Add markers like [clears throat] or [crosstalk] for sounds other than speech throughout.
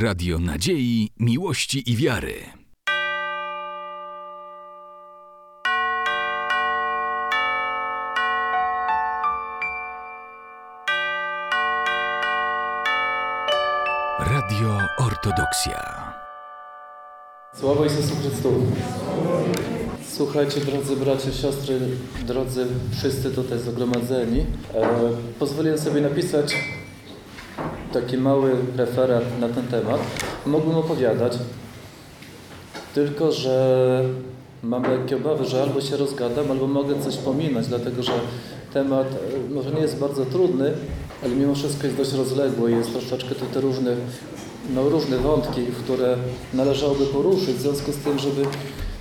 Radio Nadziei, Miłości i Wiary. Radio Ortodoksja. Sława Jezusu. Słuchajcie, drodzy bracia, siostry, drodzy wszyscy tutaj zgromadzeni. E, pozwoliłem sobie napisać taki mały referat na ten temat. Mógłbym opowiadać, tylko że mam lekkie obawy, że albo się rozgadam, albo mogę coś pominąć, dlatego że temat e, może nie jest bardzo trudny, ale mimo wszystko jest dość rozległy. Jest troszeczkę tutaj różnych, no, różne wątki, które należałoby poruszyć, w związku z tym, żeby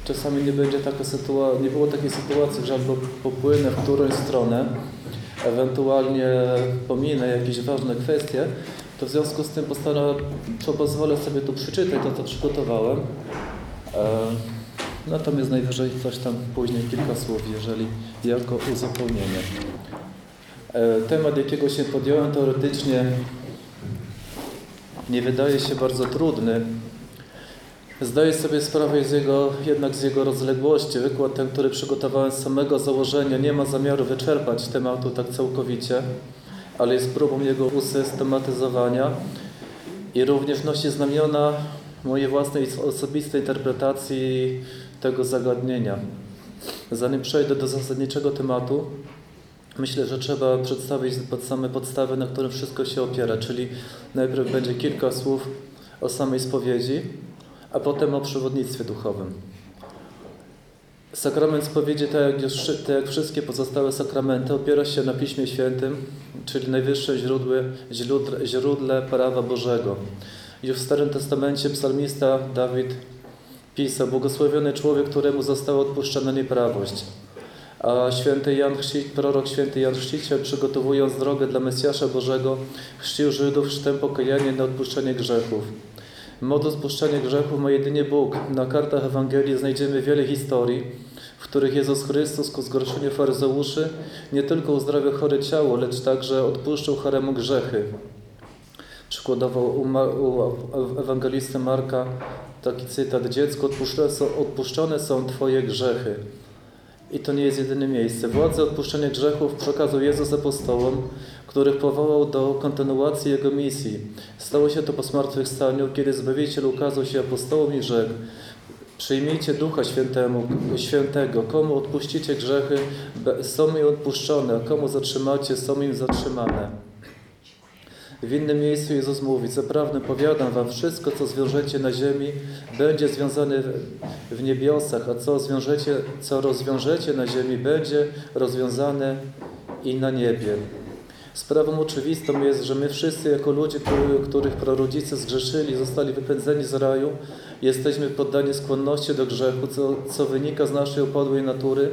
czasami nie będzie taka sytuacja, nie było takiej sytuacji, że albo popłynę w którąś stronę, ewentualnie pominę jakieś ważne kwestie, to w związku z tym postanowię, to pozwolę sobie tu przeczytać to, co przygotowałem. Natomiast najwyżej coś tam później kilka słów, jeżeli jako uzupełnienie. E, temat, jakiego się podjąłem teoretycznie nie wydaje się bardzo trudny. Zdaję sobie sprawę z jego, jednak z jego rozległości. Wykład ten, który przygotowałem z samego założenia, nie ma zamiaru wyczerpać tematu tak całkowicie, ale jest próbą jego usystematyzowania i również nosi znamiona mojej własnej osobistej interpretacji tego zagadnienia. Zanim przejdę do zasadniczego tematu, myślę, że trzeba przedstawić pod same podstawy, na którym wszystko się opiera, czyli najpierw będzie kilka słów o samej spowiedzi, a potem o przewodnictwie duchowym. Sakrament spowiedzi, tak jak, już, tak jak wszystkie pozostałe sakramenty, opiera się na Piśmie Świętym, czyli najwyższym źródle, źródle, prawa Bożego. Już w Starym Testamencie psalmista Dawid pisał, błogosławiony człowiek, któremu została odpuszczona nieprawość. A święty Jan prorok święty Jan Chrzciciel, przygotowując drogę dla Mesjasza Bożego, chrzcił Żydów chrztem pokajania na odpuszczenie grzechów. Modu odpuszczenia grzechów ma jedynie Bóg. Na kartach Ewangelii znajdziemy wiele historii, w których Jezus Chrystus ku zgorszeniu faryzeuszy nie tylko uzdrawia chore ciało, lecz także odpuszczał choremu grzechy. Przykładowo u, u ewangelisty Marka taki cytat: Dziecko, odpuszczone są, Twoje grzechy. I to nie jest jedyne miejsce. Władzę odpuszczenia grzechów przekazał Jezus apostołom, których powołał do kontynuacji Jego misji. Stało się to po zmartwychwstaniu, kiedy Zbawiciel ukazał się apostołom i rzekł Przyjmijcie Ducha Świętemu, Świętego. Komu odpuścicie grzechy, są im odpuszczone, a komu zatrzymacie, są im zatrzymane. W innym miejscu Jezus mówi, zaprawdę powiadam wam, wszystko co zwiążecie na ziemi będzie związane w niebiosach, a co, zwiążecie, co rozwiążecie na ziemi będzie rozwiązane i na niebie. Sprawą oczywistą jest, że my wszyscy jako ludzie, których prarodzice zgrzeszyli, zostali wypędzeni z raju, jesteśmy poddani skłonności do grzechu, co, co wynika z naszej upadłej natury,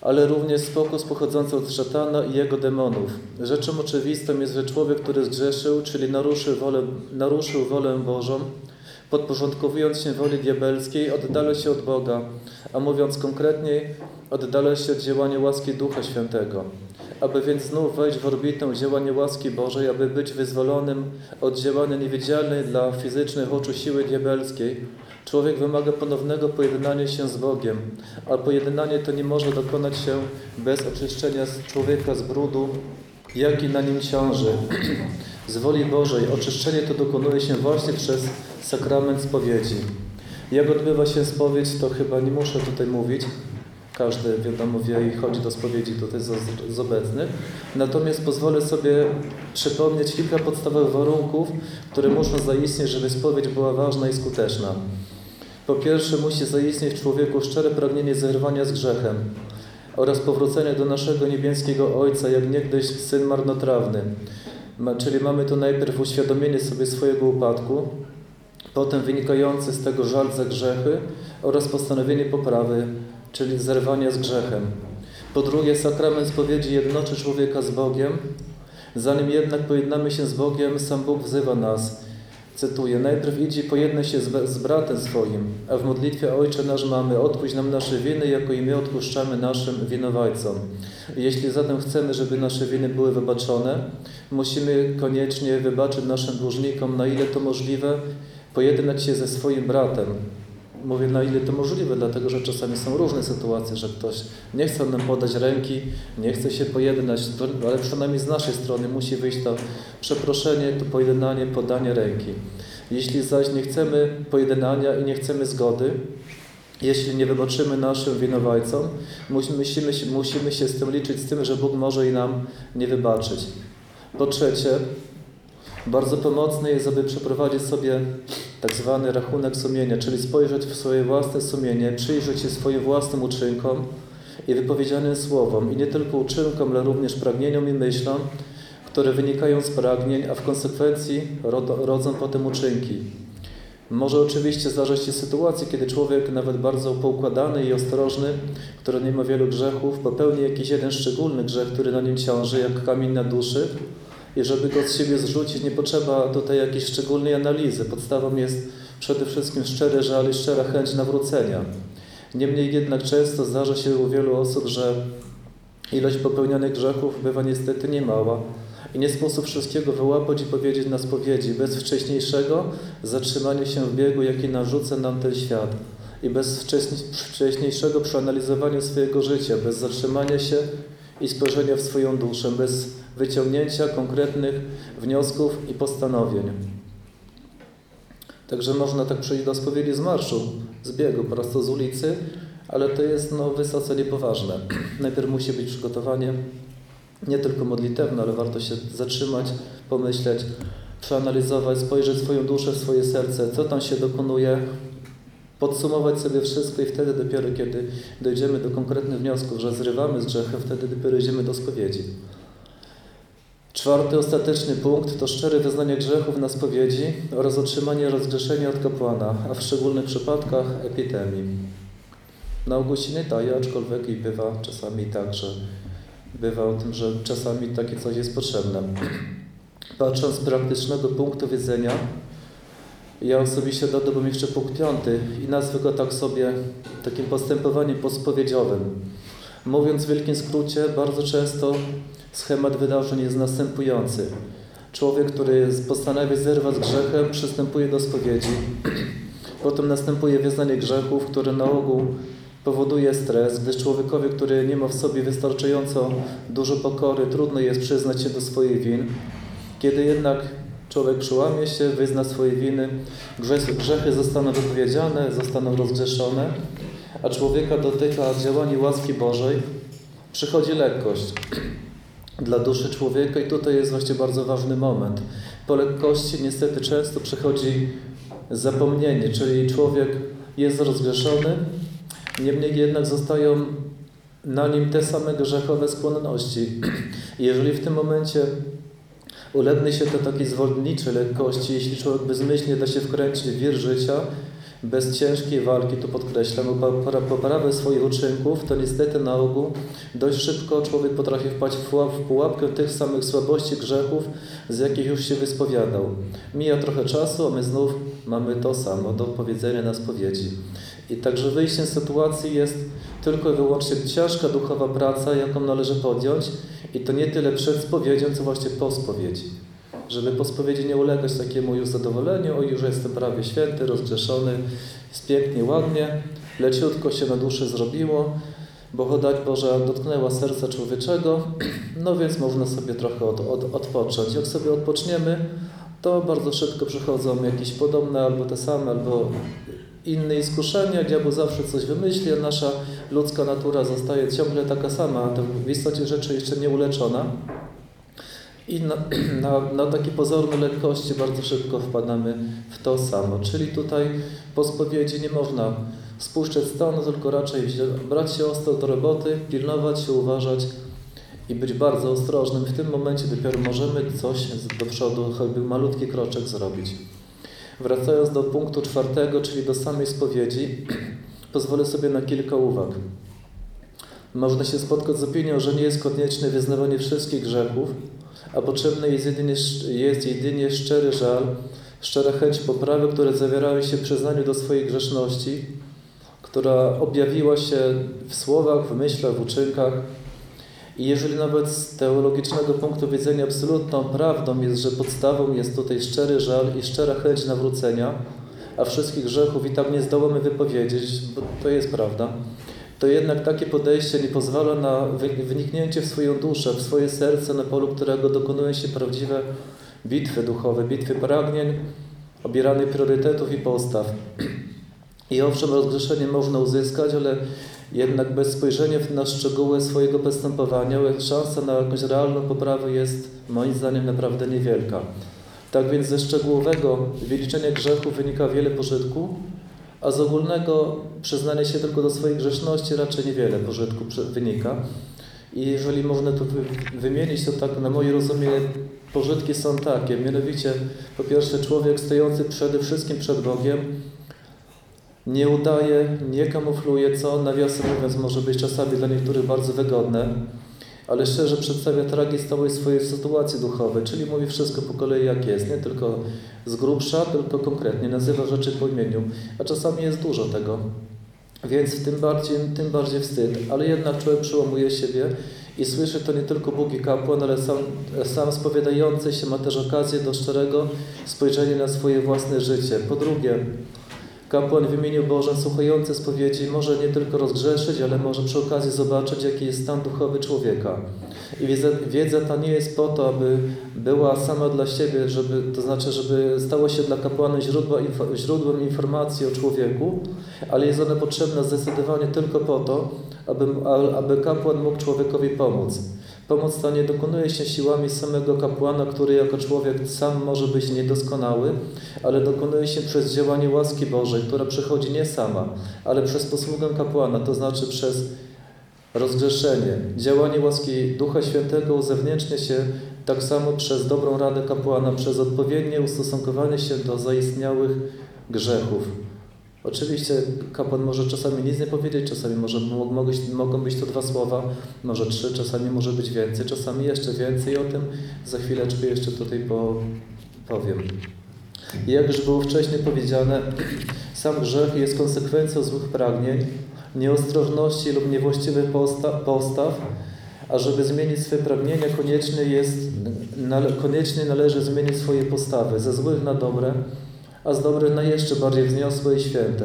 ale również z pokus pochodzący od szatana i jego demonów. Rzeczą oczywistą jest, że człowiek, który zgrzeszył, czyli naruszył wolę, naruszył wolę Bożą, podporządkowując się woli diabelskiej, oddala się od Boga, a mówiąc konkretniej, oddala się od działania łaski Ducha Świętego. Aby więc znów wejść w orbitę działania łaski Bożej, aby być wyzwolonym od działania niewidzialnej dla fizycznych oczu siły diabelskiej, człowiek wymaga ponownego pojednania się z Bogiem, a pojednanie to nie może dokonać się bez oczyszczenia człowieka z brudu, jaki na nim ciąży. Z woli Bożej oczyszczenie to dokonuje się właśnie przez sakrament spowiedzi. Jak odbywa się spowiedź, to chyba nie muszę tutaj mówić. Każdy, wiadomo, wie i chodzi do spowiedzi tutaj z, z obecnych. Natomiast pozwolę sobie przypomnieć kilka podstawowych warunków, które muszą zaistnieć, żeby spowiedź była ważna i skuteczna. Po pierwsze, musi zaistnieć w człowieku szczere pragnienie zerwania z grzechem oraz powrócenie do naszego niebieskiego Ojca, jak niegdyś Syn marnotrawny. Czyli mamy tu najpierw uświadomienie sobie swojego upadku, potem wynikający z tego żal za grzechy oraz postanowienie poprawy, czyli zerwania z grzechem. Po drugie, sakrament spowiedzi jednoczy człowieka z Bogiem. Zanim jednak pojednamy się z Bogiem, sam Bóg wzywa nas. cytuję, najpierw idź pojednaj się z, z bratem swoim, a w modlitwie Ojcze nasz mamy, odpuść nam nasze winy, jako i my odpuszczamy naszym winowajcom. Jeśli zatem chcemy, żeby nasze winy były wybaczone, musimy koniecznie wybaczyć naszym dłużnikom, na ile to możliwe, pojednać się ze swoim bratem. Mówię, na ile to możliwe, dlatego że czasami są różne sytuacje, że ktoś nie chce nam podać ręki, nie chce się pojednać, ale przynajmniej z naszej strony musi wyjść to przeproszenie, to pojednanie, podanie ręki. Jeśli zaś nie chcemy pojednania i nie chcemy zgody, jeśli nie wybaczymy naszym winowajcom, musimy się, musimy się z tym liczyć, z tym, że Bóg może i nam nie wybaczyć. Po trzecie, bardzo pomocne jest, aby przeprowadzić sobie tak zwany rachunek sumienia, czyli spojrzeć w swoje własne sumienie, przyjrzeć się swoim własnym uczynkom i wypowiedzianym słowom, i nie tylko uczynkom, ale również pragnieniom i myślom, które wynikają z pragnień, a w konsekwencji rodzą potem uczynki. Może oczywiście zdarzyć się sytuacje, kiedy człowiek, nawet bardzo poukładany i ostrożny, który nie ma wielu grzechów, popełni jakiś jeden szczególny grzech, który na nim ciąży, jak kamień na duszy, i żeby go z siebie zrzucić, nie potrzeba tutaj jakiejś szczególnej analizy. Podstawą jest przede wszystkim szczery żal i szczera chęć nawrócenia. Niemniej jednak często zdarza się u wielu osób, że ilość popełnionych grzechów bywa niestety niemała i nie sposób wszystkiego wyłapać i powiedzieć na spowiedzi bez wcześniejszego zatrzymania się w biegu, jaki narzuca nam ten świat i bez wcześniejszego przeanalizowania swojego życia, bez zatrzymania się i spojrzenia w swoją duszę, bez wyciągnięcia konkretnych wniosków i postanowień. Także można tak przyjść do spowiedzi z marszu, z biegu, prosto z ulicy, ale to jest no, wysoce niepoważne. Najpierw musi być przygotowanie nie tylko modlitewne, ale warto się zatrzymać, pomyśleć, przeanalizować, spojrzeć swoją duszę, swoje serce, co tam się dokonuje, podsumować sobie wszystko i wtedy dopiero, kiedy dojdziemy do konkretnych wniosków, że zrywamy z grzechem, wtedy dopiero idziemy do spowiedzi. Czwarty, ostateczny punkt to szczere wyznanie grzechów na spowiedzi oraz otrzymanie rozgrzeszenia od kapłana, a w szczególnych przypadkach epitemii. Na nie daje, aczkolwiek i bywa czasami tak, że bywa o tym, że czasami takie coś jest potrzebne. Patrząc z praktycznego punktu widzenia, ja osobiście dodałbym jeszcze punkt piąty i nazwę go tak sobie takim postępowaniem pospowiedziowym. Mówiąc w wielkim skrócie, bardzo często schemat wydarzeń jest następujący. Człowiek, który postanawia zerwać z grzechem, przystępuje do spowiedzi. Potem następuje wyznanie grzechów, które na ogół powoduje stres, gdyż człowiekowi, który nie ma w sobie wystarczająco dużo pokory, trudno jest przyznać się do swoich win. Kiedy jednak człowiek przełamie się, wyzna swoje winy, grzechy zostaną wypowiedziane, zostaną rozgrzeszone, a człowieka dotyka działanie łaski Bożej, przychodzi lekkość dla duszy człowieka i tutaj jest właśnie bardzo ważny moment. Po lekkości niestety często przychodzi zapomnienie, czyli człowiek jest rozgrzeszony, niemniej jednak zostają na nim te same grzechowe skłonności. [clears throat] Jeżeli w tym momencie ulegnie się to takiej zwolniczej lekkości, jeśli człowiek bezmyślnie da się wkręcić w wir życia, bez ciężkiej walki, tu podkreślam, poprawę swoich uczynków, to niestety na ogół dość szybko człowiek potrafi wpaść w pułapkę tych samych słabości, grzechów, z jakich już się wyspowiadał. Mija trochę czasu, a my znów mamy to samo do powiedzenia na spowiedzi. I także wyjściem z sytuacji jest tylko i wyłącznie ciężka duchowa praca, jaką należy podjąć i to nie tyle przed spowiedzią, co właśnie po spowiedzi żeby po spowiedzi nie ulegać takiemu już zadowoleniu, o już jestem prawie święty, rozgrzeszony, jest pięknie, ładnie, leciutko się na duszy zrobiło, bo chodać Boża dotknęła serca człowieczego, [clears throat] no więc można sobie trochę od, od, odpocząć. Jak sobie odpoczniemy, to bardzo szybko przychodzą jakieś podobne, albo te same, albo inne iskuszenia, diabeł zawsze coś wymyśli, a nasza ludzka natura zostaje ciągle taka sama, to w istocie rzeczy jeszcze nie uleczona. I na, [clears throat] na, na takie pozorne lekkości bardzo szybko wpadamy w to samo. Czyli tutaj po spowiedzi nie można spuszczać stanu, tylko raczej brać się ostro do roboty, pilnować się, uważać i być bardzo ostrożnym. W tym momencie dopiero możemy coś do przodu, choćby malutki kroczek zrobić. Wracając do punktu czwartego, czyli do samej spowiedzi, [clears throat] pozwolę sobie na kilka uwag. Można się spotkać z opinią, że nie jest konieczne wyznawanie wszystkich grzechów, a potrzebny jest jedynie, jest jedynie szczery żal, szczera chęć poprawy, które zawierały się w przyznaniu do swojej grzeszności, która objawiła się w słowach, w myślach, w uczynkach. I jeżeli nawet z teologicznego punktu widzenia absolutną prawdą jest, że podstawą jest tutaj szczery żal i szczera chęć nawrócenia, a wszystkich grzechów i tak nie zdołamy wypowiedzieć, bo to jest prawda, to jednak takie podejście nie pozwala na wyniknięcie w swoją duszę, w swoje serce, na polu którego dokonują się prawdziwe bitwy duchowe, bitwy pragnień, obieranych priorytetów i postaw. I owszem, rozgrzeszenie można uzyskać, ale jednak bez spojrzenia na szczegóły swojego postępowania szansa na jakąś realną poprawę jest moim zdaniem naprawdę niewielka. Tak więc ze szczegółowego wyliczenia grzechu wynika wiele pożytku, a z ogólnego przyznania się tylko do swojej grzeszności raczej niewiele pożytku wynika. I jeżeli można to wymienić, to tak na moje rozumienie pożytki są takie, mianowicie po pierwsze człowiek stojący przede wszystkim przed Bogiem nie udaje, nie kamufluje, co nawiasem mówiąc może być czasami dla niektórych bardzo wygodne, ale szczerze przedstawia tragiczność swojej sytuacji duchowej, czyli mówi wszystko po kolei jak jest, nie tylko z grubsza, tylko konkretnie, nazywa rzeczy po imieniu, a czasami jest dużo tego. Więc tym bardziej, tym bardziej wstyd, ale jednak człowiek przełamuje siebie i słyszy to nie tylko Bóg i kapłan, ale sam, sam spowiadający się ma też okazję do szczerego spojrzenia na swoje własne życie. Po drugie, Kapłan w imieniu Bożym słuchający spowiedzi może nie tylko rozgrzeszyć, ale może przy okazji zobaczyć, jaki jest stan duchowy człowieka. I wiedza, wiedza ta nie jest po to, aby była sama dla siebie, żeby, to znaczy, żeby stało się dla kapłana źródłem informacji o człowieku, ale jest ona potrzebna zdecydowanie tylko po to, aby, aby kapłan mógł człowiekowi pomóc. Pomoc ta nie dokonuje się siłami samego kapłana, który jako człowiek sam może być niedoskonały, ale dokonuje się przez działanie łaski Bożej, która przychodzi nie sama, ale przez posługę kapłana, to znaczy przez rozgrzeszenie. Działanie łaski Ducha Świętego uzewnętrznia się tak samo przez dobrą radę kapłana, przez odpowiednie ustosunkowanie się do zaistniałych grzechów. Oczywiście kapłan może czasami nic nie powiedzieć, czasami może, mogą być to dwa słowa, może trzy, czasami może być więcej, czasami jeszcze więcej. O tym za chwileczkę jeszcze tutaj po, powiem. Jak już było wcześniej powiedziane, sam grzech jest konsekwencją złych pragnień, nieostrożności lub niewłaściwych postaw, postaw a żeby zmienić swoje pragnienia, koniecznie, jest, koniecznie należy zmienić swoje postawy ze złych na dobre, a z dobrych na jeszcze bardziej wzniosłe i święte.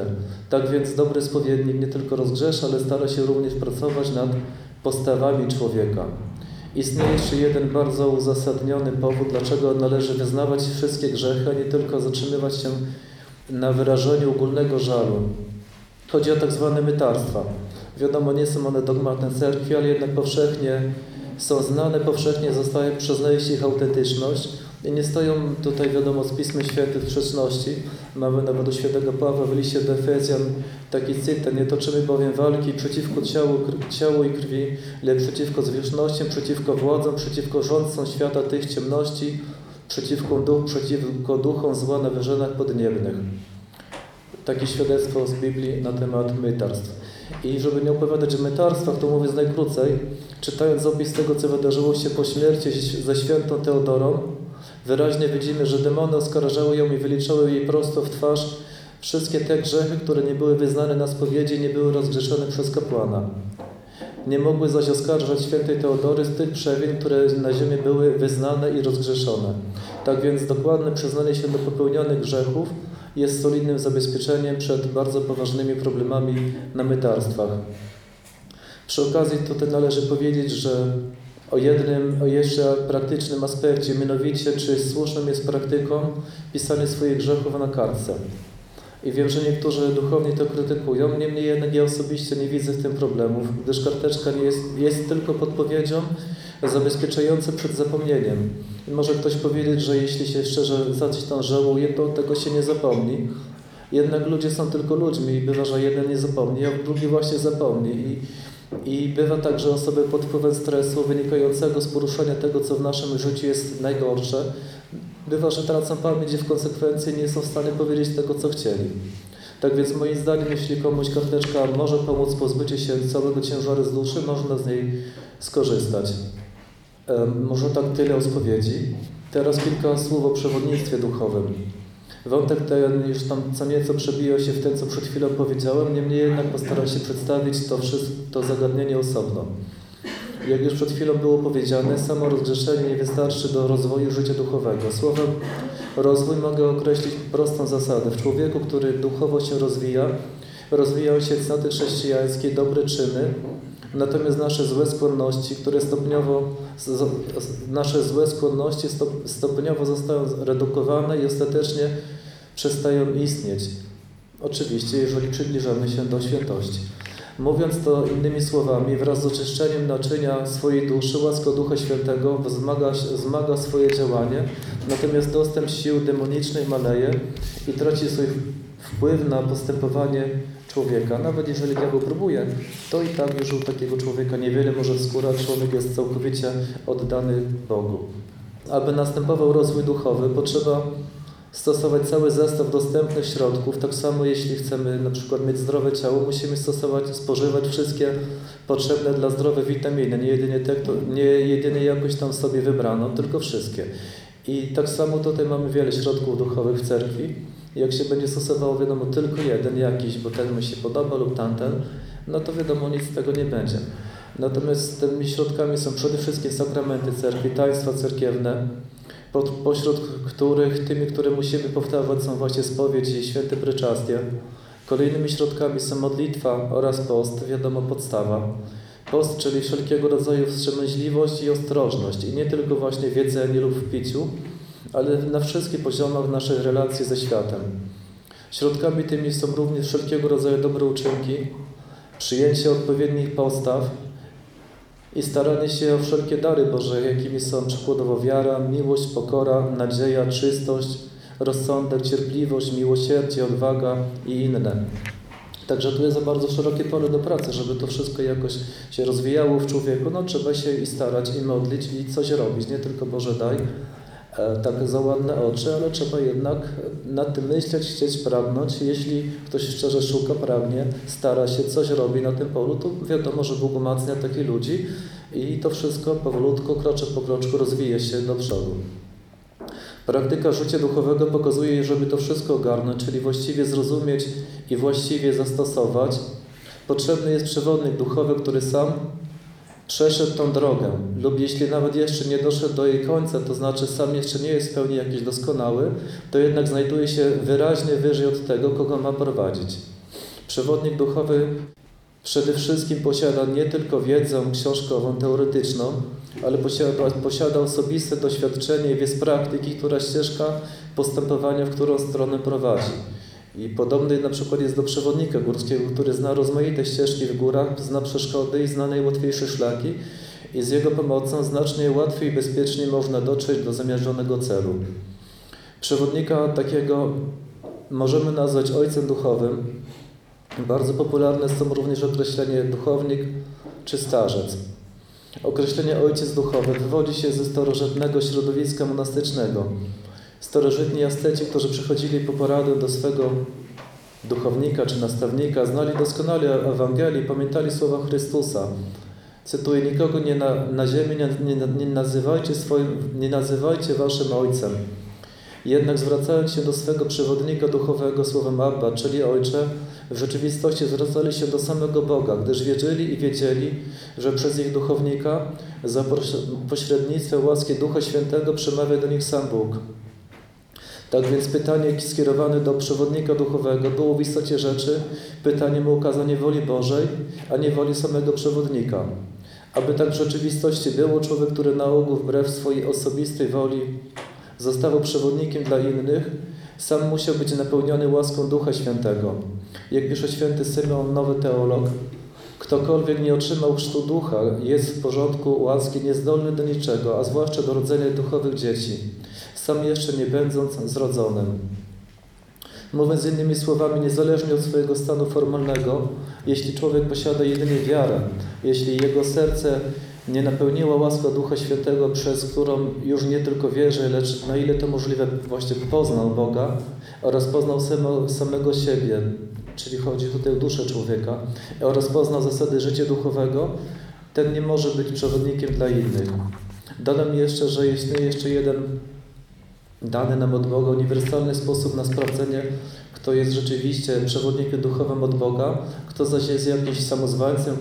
Tak więc dobry spowiednik nie tylko rozgrzesza, ale stara się również pracować nad postawami człowieka. Istnieje jeszcze jeden bardzo uzasadniony powód, dlaczego należy wyznawać wszystkie grzechy, a nie tylko zatrzymywać się na wyrażeniu ogólnego żalu. Chodzi o tak zwane mytarstwa. Wiadomo, nie są one dogmatem cerkwi, ale jednak powszechnie są znane, powszechnie zostaje, przyznaje się ich autentyczność nie stoją tutaj, wiadomo, z Pismy Świętych w sprzeczności. Mamy nawet u świętego Pawła w liście do Efezjan taki cytat. Nie toczymy bowiem walki przeciwko ciału, ciału i krwi, lecz przeciwko zwierzchnościom, przeciwko władzom, przeciwko rządcom świata tych ciemności, przeciwko, duch, przeciwko duchom zła na wyżynach podniebnych. Takie świadectwo z Biblii na temat mytarstw. I żeby nie opowiadać o mytarstwach, to mówię z najkrócej, czytając opis tego, co wydarzyło się po śmierci ze świętą Teodorą, wyraźnie widzimy, że demony oskarżały ją i wyliczały jej prosto w twarz wszystkie te grzechy, które nie były wyznane na spowiedzi, nie były rozgrzeszone przez kapłana. Nie mogły zaś oskarżać świętej Teodory z tych przewin, które na ziemi były wyznane i rozgrzeszone. Tak więc dokładne przyznanie się do popełnionych grzechów jest solidnym zabezpieczeniem przed bardzo poważnymi problemami na mytarstwach. Przy okazji tutaj należy powiedzieć, że o jednym, o jeszcze praktycznym aspekcie, mianowicie czy słuszną jest praktyką pisanie swoich grzechów na kartce. I wiem, że niektórzy duchowni to krytykują, niemniej jednak ja osobiście nie widzę w tym problemów, gdyż karteczka nie jest, jest tylko podpowiedzią zabezpieczającą przed zapomnieniem. I może ktoś powiedzieć, że jeśli się szczerze za coś tam żałuje, to tego się nie zapomni. Jednak ludzie są tylko ludźmi i bywa, że jeden nie zapomni, a drugi właśnie zapomni. I, i bywa tak, że osoby pod wpływem stresu wynikającego z poruszania tego, co w naszym życiu jest najgorsze, bywa, że tracą pamięć i w konsekwencji nie są w stanie powiedzieć tego, co chcieli. Tak więc moim zdaniem, jeśli komuś karteczka może pomóc pozbycie się całego ciężaru z duszy, można z niej skorzystać. Może tak tyle o spowiedzi. Teraz kilka słów o przewodnictwie duchowym. Wątek ten już tam co nieco przebijał się w tym, co przed chwilą powiedziałem, niemniej jednak postaram się przedstawić to, wszystko, to zagadnienie osobno. Jak już przed chwilą było powiedziane, samo rozgrzeszenie nie wystarczy do rozwoju życia duchowego. Słowem rozwój mogę określić prostą zasadę. W człowieku, który duchowo się rozwija, rozwijają się cnoty chrześcijańskie, dobre czyny, natomiast nasze złe skłonności, które stopniowo, nasze złe skłonności stop, stopniowo zostają redukowane i ostatecznie przestają istnieć. Oczywiście, jeżeli przybliżamy się do świętości. Mówiąc to innymi słowami, wraz z oczyszczeniem naczynia swojej duszy, łaska Ducha Świętego wzmaga, wzmaga swoje działanie, natomiast dostęp sił demonicznej maleje i traci swój wpływ na postępowanie człowieka. Nawet jeżeli diabeł próbuje, to i tak już u takiego człowieka niewiele może wskórać, człowiek jest całkowicie oddany Bogu. Aby następował rozwój duchowy, potrzeba stosować cały zestaw dostępnych środków. Tak samo jeśli chcemy na przykład mieć zdrowe ciało, musimy stosować, spożywać wszystkie potrzebne dla zdrowe witaminy, nie jedynie, te, nie jedynie jakoś tam sobie wybrano, tylko wszystkie. I tak samo tutaj mamy wiele środków duchowych w cerkwi. Jak się będzie stosowało, wiadomo, tylko jeden jakiś, bo ten mi się podoba lub tamten, no to wiadomo, nic z tego nie będzie. Natomiast tymi środkami są przede wszystkim sakramenty cerkwi, taństwa cerkiewne, pośród których tymi, które musimy powtarzać są właśnie spowiedź i święte pryczastie. Kolejnymi środkami są modlitwa oraz post, wiadomo podstawa. Post, czyli wszelkiego rodzaju wstrzemięźliwość i ostrożność i nie tylko właśnie w jedzeniu lub w piciu, ale na wszystkich poziomach naszej relacji ze światem. Środkami tymi są również wszelkiego rodzaju dobre uczynki, przyjęcie odpowiednich postaw, i staranie się o wszelkie dary Boże, jakimi są przykładowo wiara, miłość, pokora, nadzieja, czystość, rozsądek, cierpliwość, miłosierdzie, odwaga i inne. Także tu jest bardzo szerokie pole do pracy, żeby to wszystko jakoś się rozwijało w człowieku. No trzeba się i starać, i modlić, i coś robić. Nie tylko Boże daj, tak za ładne oczy, ale trzeba jednak nad tym myśleć, chcieć, pragnąć. Jeśli ktoś szczerze szuka, pragnie, stara się, coś robi na tym polu, to wiadomo, że Bóg umacnia takich ludzi i to wszystko powolutku, kroczek po kroczku rozwija się do przodu. Praktyka życia duchowego pokazuje, żeby to wszystko ogarnąć, czyli właściwie zrozumieć i właściwie zastosować, potrzebny jest przewodnik duchowy, który sam przeszedł tą drogę, lub jeśli nawet jeszcze nie doszedł do jej końca, to znaczy sam jeszcze nie jest w pełni jakiś doskonały, to jednak znajduje się wyraźnie wyżej od tego, kogo ma prowadzić. Przewodnik duchowy przede wszystkim posiada nie tylko wiedzę książkową, teoretyczną, ale posiada, posiada osobiste doświadczenie i wie z praktyki, która ścieżka postępowania, w którą stronę prowadzi. I podobny na przykład jest do przewodnika górskiego, który zna rozmaite ścieżki w górach, zna przeszkody i zna najłatwiejsze szlaki i z jego pomocą znacznie łatwiej i bezpieczniej można dotrzeć do zamierzonego celu. Przewodnika takiego możemy nazwać ojcem duchowym. Bardzo popularne są również określenie duchownik czy starzec. Określenie ojciec duchowy wywodzi się ze starożytnego środowiska monastycznego. Starożytni asceci, którzy przychodzili po poradę do swego duchownika czy nastawnika, znali doskonale Ewangelii, pamiętali słowa Chrystusa. Cytuję, nikogo nie na, na ziemi nie, nie, nie, nazywajcie swoim, nie nazywajcie waszym ojcem. Jednak zwracając się do swego przewodnika duchowego słowem Abba, czyli Ojcze, w rzeczywistości zwracali się do samego Boga, gdyż wiedzieli i wiedzieli, że przez ich duchownika za pośrednictwem łaski Ducha Świętego przemawia do nich sam Bóg. Tak więc pytanie skierowane do przewodnika duchowego było w istocie rzeczy pytaniem o ukazanie woli Bożej, a nie woli samego przewodnika. Aby tak w rzeczywistości było, człowiek, który na ogół wbrew swojej osobistej woli zostawał przewodnikiem dla innych, sam musiał być napełniony łaską Ducha Świętego. Jak pisze święty Symeon, nowy teolog, ktokolwiek nie otrzymał chrztu Ducha, jest w porządku łaski niezdolny do niczego, a zwłaszcza do rodzenia duchowych dzieci sam jeszcze nie będąc zrodzonym. Mówiąc innymi słowami, niezależnie od swojego stanu formalnego, jeśli człowiek posiada jedynie wiarę, jeśli jego serce nie napełniła łaska Ducha Świętego, przez którą już nie tylko wierzy, lecz na ile to możliwe właśnie poznał Boga oraz poznał samego siebie, czyli chodzi tutaj o duszę człowieka, oraz poznał zasady życia duchowego, ten nie może być przewodnikiem dla innych. Dodam jeszcze, że istnieje jeszcze jeden dany nam od Boga uniwersalny sposób na sprawdzenie, kto jest rzeczywiście przewodnikiem duchowym od Boga, kto zaś jest jakimś samozwańcem,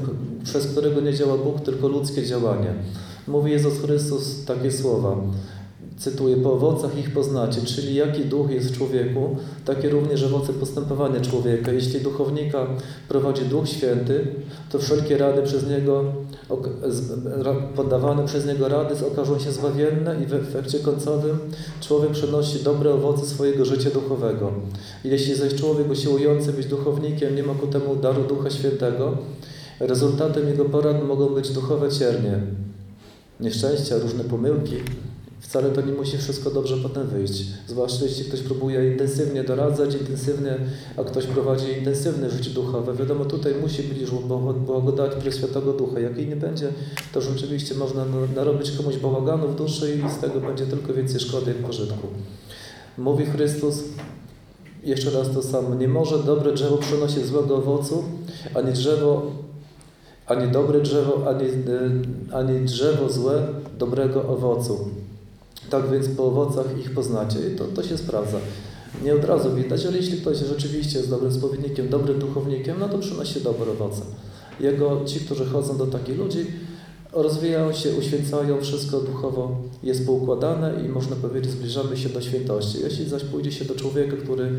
przez którego nie działa Bóg, tylko ludzkie działanie. Mówi Jezus Chrystus takie słowa. Cytuję, po owocach ich poznacie, czyli jaki duch jest w człowieku, takie również owoce postępowania człowieka. Jeśli duchownika prowadzi Duch Święty, to wszelkie rady przez niego, podawane przez niego rady okażą się zbawienne i w efekcie końcowym człowiek przynosi dobre owoce swojego życia duchowego. Jeśli zaś człowiek usiłujący być duchownikiem nie ma ku temu daru Ducha Świętego, rezultatem jego porad mogą być duchowe ciernie, nieszczęścia, różne pomyłki. Wcale to nie musi wszystko dobrze potem wyjść. Zwłaszcza jeśli ktoś próbuje intensywnie doradzać, intensywnie, a ktoś prowadzi intensywne życie duchowe. Wiadomo, tutaj musi być już bł- błagodać Świętego Ducha. Jak jej nie będzie, to rzeczywiście można na- narobić komuś bałaganu w duszy i z tego będzie tylko więcej szkody jak pożytku. Mówi Chrystus, jeszcze raz to samo, nie może dobre drzewo przynosić złego owocu, ani drzewo, ani dobre drzewo, ani, y, ani drzewo złe dobrego owocu. Tak więc po owocach ich poznacie. I to, to się sprawdza. Nie od razu widać, ale jeśli ktoś rzeczywiście jest dobrym spowiednikiem, dobrym duchownikiem, no to przynosi dobre owoce. Jego, ci, którzy chodzą do takich ludzi, rozwijają się, uświęcają, wszystko duchowo jest poukładane i można powiedzieć, zbliżamy się do świętości. Jeśli zaś pójdzie się do człowieka, który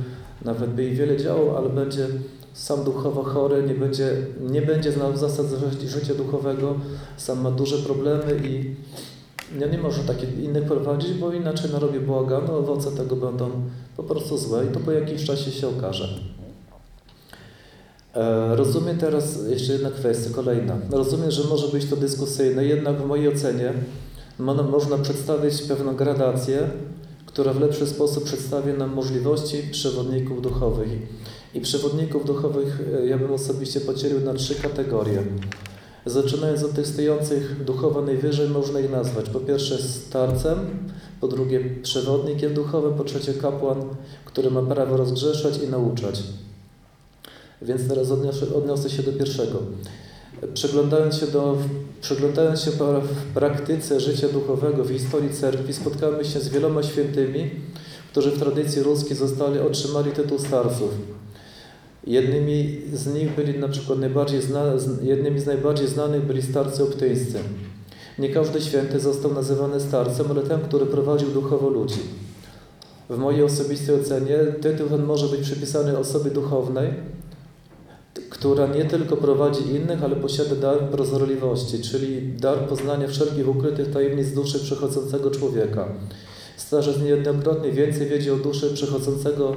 nawet by i wiele działał, ale będzie sam duchowo chory, nie będzie, nie będzie znał zasad ży- życia duchowego, sam ma duże problemy i ja nie może takich innych prowadzić, bo inaczej narobi błaganu, owoce tego będą po prostu złe i to po jakimś czasie się okaże. E, Rozumiem teraz jeszcze jedna kwestia, kolejna. Rozumiem, że może być to dyskusyjne, jednak w mojej ocenie mo- można przedstawić pewną gradację, która w lepszy sposób przedstawia nam możliwości przewodników duchowych. I przewodników duchowych e, ja bym osobiście podzielił na trzy kategorie. Zaczynając od tych stojących duchowo najwyżej, można ich nazwać po pierwsze starcem, po drugie przewodnikiem duchowym, po trzecie kapłan, który ma prawo rozgrzeszać i nauczać. Więc teraz odniosę, odniosę się do pierwszego. Przeglądając się, do, przeglądając się w praktyce życia duchowego w historii cerkwi, spotkamy się z wieloma świętymi, którzy w tradycji ruskiej zostali, otrzymali tytuł starców. Jednymi z nich byli na przykład najbardziej zna, jednymi z najbardziej znanych byli starcy optyńscy. Nie każdy święty został nazywany starcem, ale ten, który prowadził duchowo ludzi. W mojej osobistej ocenie tytuł ten może być przypisany osobie duchownej, która nie tylko prowadzi innych, ale posiada dar prozorliwości, czyli dar poznania wszelkich ukrytych tajemnic duszy przechodzącego człowieka. Starzec niejednokrotnie więcej wiedział o duszy przechodzącego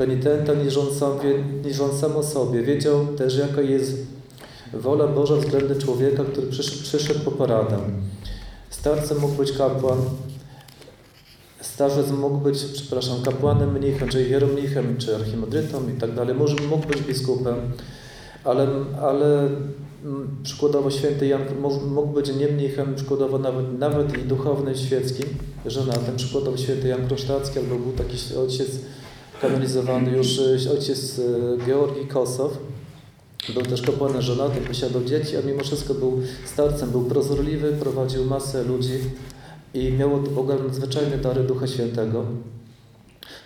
penitenta niż sam niż on sam o sobie. Wiedział też, jaka jest wola Boża względem człowieka, który przysz, przyszedł po poradę. Starcem mógł być kapłan, starzec mógł być, przepraszam, kapłanem, mnichem, czy hieromnichem, czy archimandrytą i tak dalej. Może mógł być biskupem, ale, ale mm, przykładowo święty Jan mógł być nie mnichem, przykładowo nawet, nawet i duchownym świeckim, żonatem, przykładowo święty Jan Krosztacki, albo był taki ojciec kanonizowany już e, ojciec e, Georgi Kosow. Był też kapłanem żonatym, posiadał dzieci, a mimo wszystko był starcem, był prozorliwy, prowadził masę ludzi i miał nadzwyczajne dary Ducha Świętego.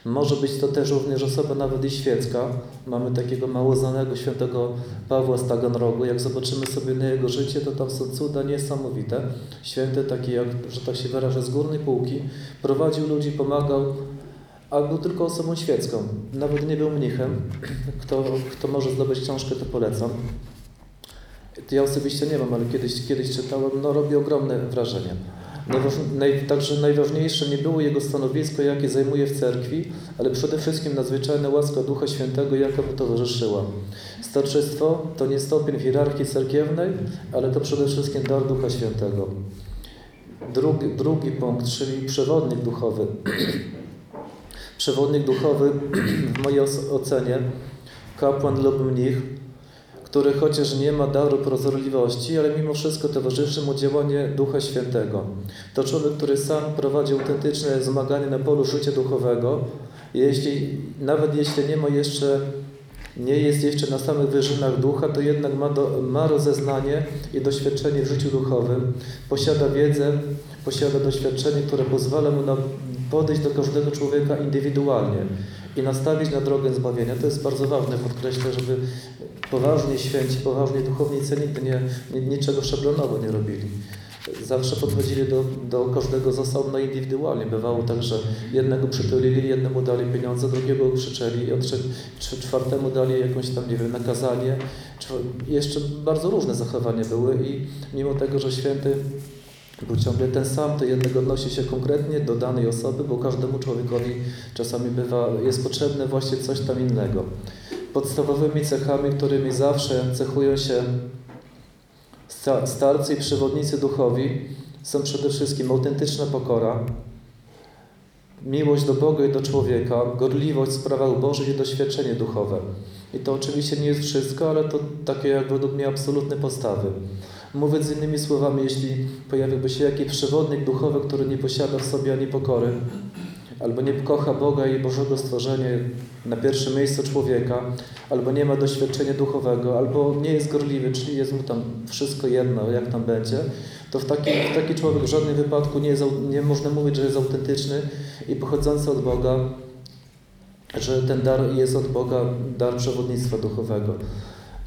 Może być to też również osoba nawet i świecka. Mamy takiego mało znanego świętego Pawła z Taganrogu. Jak zobaczymy sobie na jego życie, to tam są cuda niesamowite. Święty taki, jak, że tak się wyrażę, z górnej półki. Prowadził ludzi, pomagał, a był tylko osobą świecką. Nawet nie był mnichem. Kto, kto może zdobyć książkę, to polecam. Ja osobiście nie mam, ale kiedyś, kiedyś czytałem, no robi ogromne wrażenie. Także najważniejsze nie było jego stanowisko, jakie zajmuje w cerkwi, ale przede wszystkim nadzwyczajna łaska Ducha Świętego, jaka mu towarzyszyła. Starczystwo to nie stopień hierarchii cerkiewnej, ale to przede wszystkim dar Ducha Świętego. Drugi, drugi punkt, czyli przewodnik duchowy. [clears throat] przewodnik duchowy, w mojej ocenie, kapłan lub mnich, który chociaż nie ma daru prozorliwości, ale mimo wszystko towarzyszy mu działanie Ducha Świętego. To człowiek, który sam prowadzi autentyczne zmaganie na polu życia duchowego, jeśli, nawet jeśli nie ma jeszcze, nie jest jeszcze na samych wyżynach ducha, to jednak ma, do, ma rozeznanie i doświadczenie w życiu duchowym, posiada wiedzę, posiada doświadczenie, które pozwala mu na podejść do każdego człowieka indywidualnie i nastawić na drogę zbawienia. To jest bardzo ważne, podkreślę, żeby poważnie święci, poważnie duchownicy nigdy nie, nie, niczego szablonowo nie robili. Zawsze podchodzili do, do każdego z osobna indywidualnie. Bywało tak, że jednego przytulili, jednemu dali pieniądze, drugiego krzyczeli, czwartemu dali jakąś tam, nie wiem, nakazanie. Jeszcze bardzo różne zachowania były i mimo tego, że święty był ciągle ten sam, to jednak odnosi się konkretnie do danej osoby, bo każdemu człowiekowi czasami bywa, jest potrzebne właśnie coś tam innego. Podstawowymi cechami, którymi zawsze cechują się starcy i przewodnicy duchowi, są przede wszystkim autentyczna pokora, miłość do Boga i do człowieka, gorliwość w sprawach Bożych i doświadczenie duchowe. I to oczywiście nie jest wszystko, ale to takie jak według mnie absolutne podstawy. Mówiąc innymi słowami, jeśli pojawiłby się jakiś przewodnik duchowy, który nie posiada w sobie ani pokory, albo nie kocha Boga i Bożego stworzenia na pierwszym miejscu człowieka, albo nie ma doświadczenia duchowego, albo nie jest gorliwy, czyli jest mu tam wszystko jedno, jak tam będzie, to w taki, w taki człowiek w żadnym wypadku nie, jest, nie można mówić, że jest autentyczny i pochodzący od Boga, że ten dar jest od Boga, dar przewodnictwa duchowego.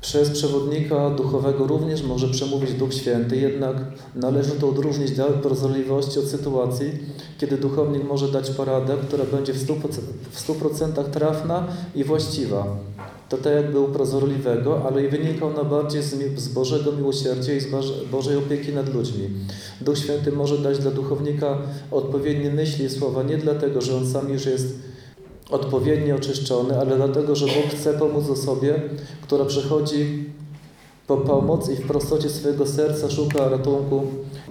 Przez przewodnika duchowego również może przemówić Duch Święty, jednak należy to odróżnić dar prozorliwości od sytuacji, kiedy duchownik może dać poradę, która będzie w 100%, w 100% trafna i właściwa. To tak jakby u prozorliwego, ale i wynika ona bardziej z, z Bożego miłosierdzia i z Bożej opieki nad ludźmi. Duch Święty może dać dla duchownika odpowiednie myśli i słowa nie dlatego, że on sam już jest odpowiednio oczyszczony, ale dlatego, że Bóg chce pomóc osobie, która przychodzi po pomoc i w prostocie swojego serca szuka ratunku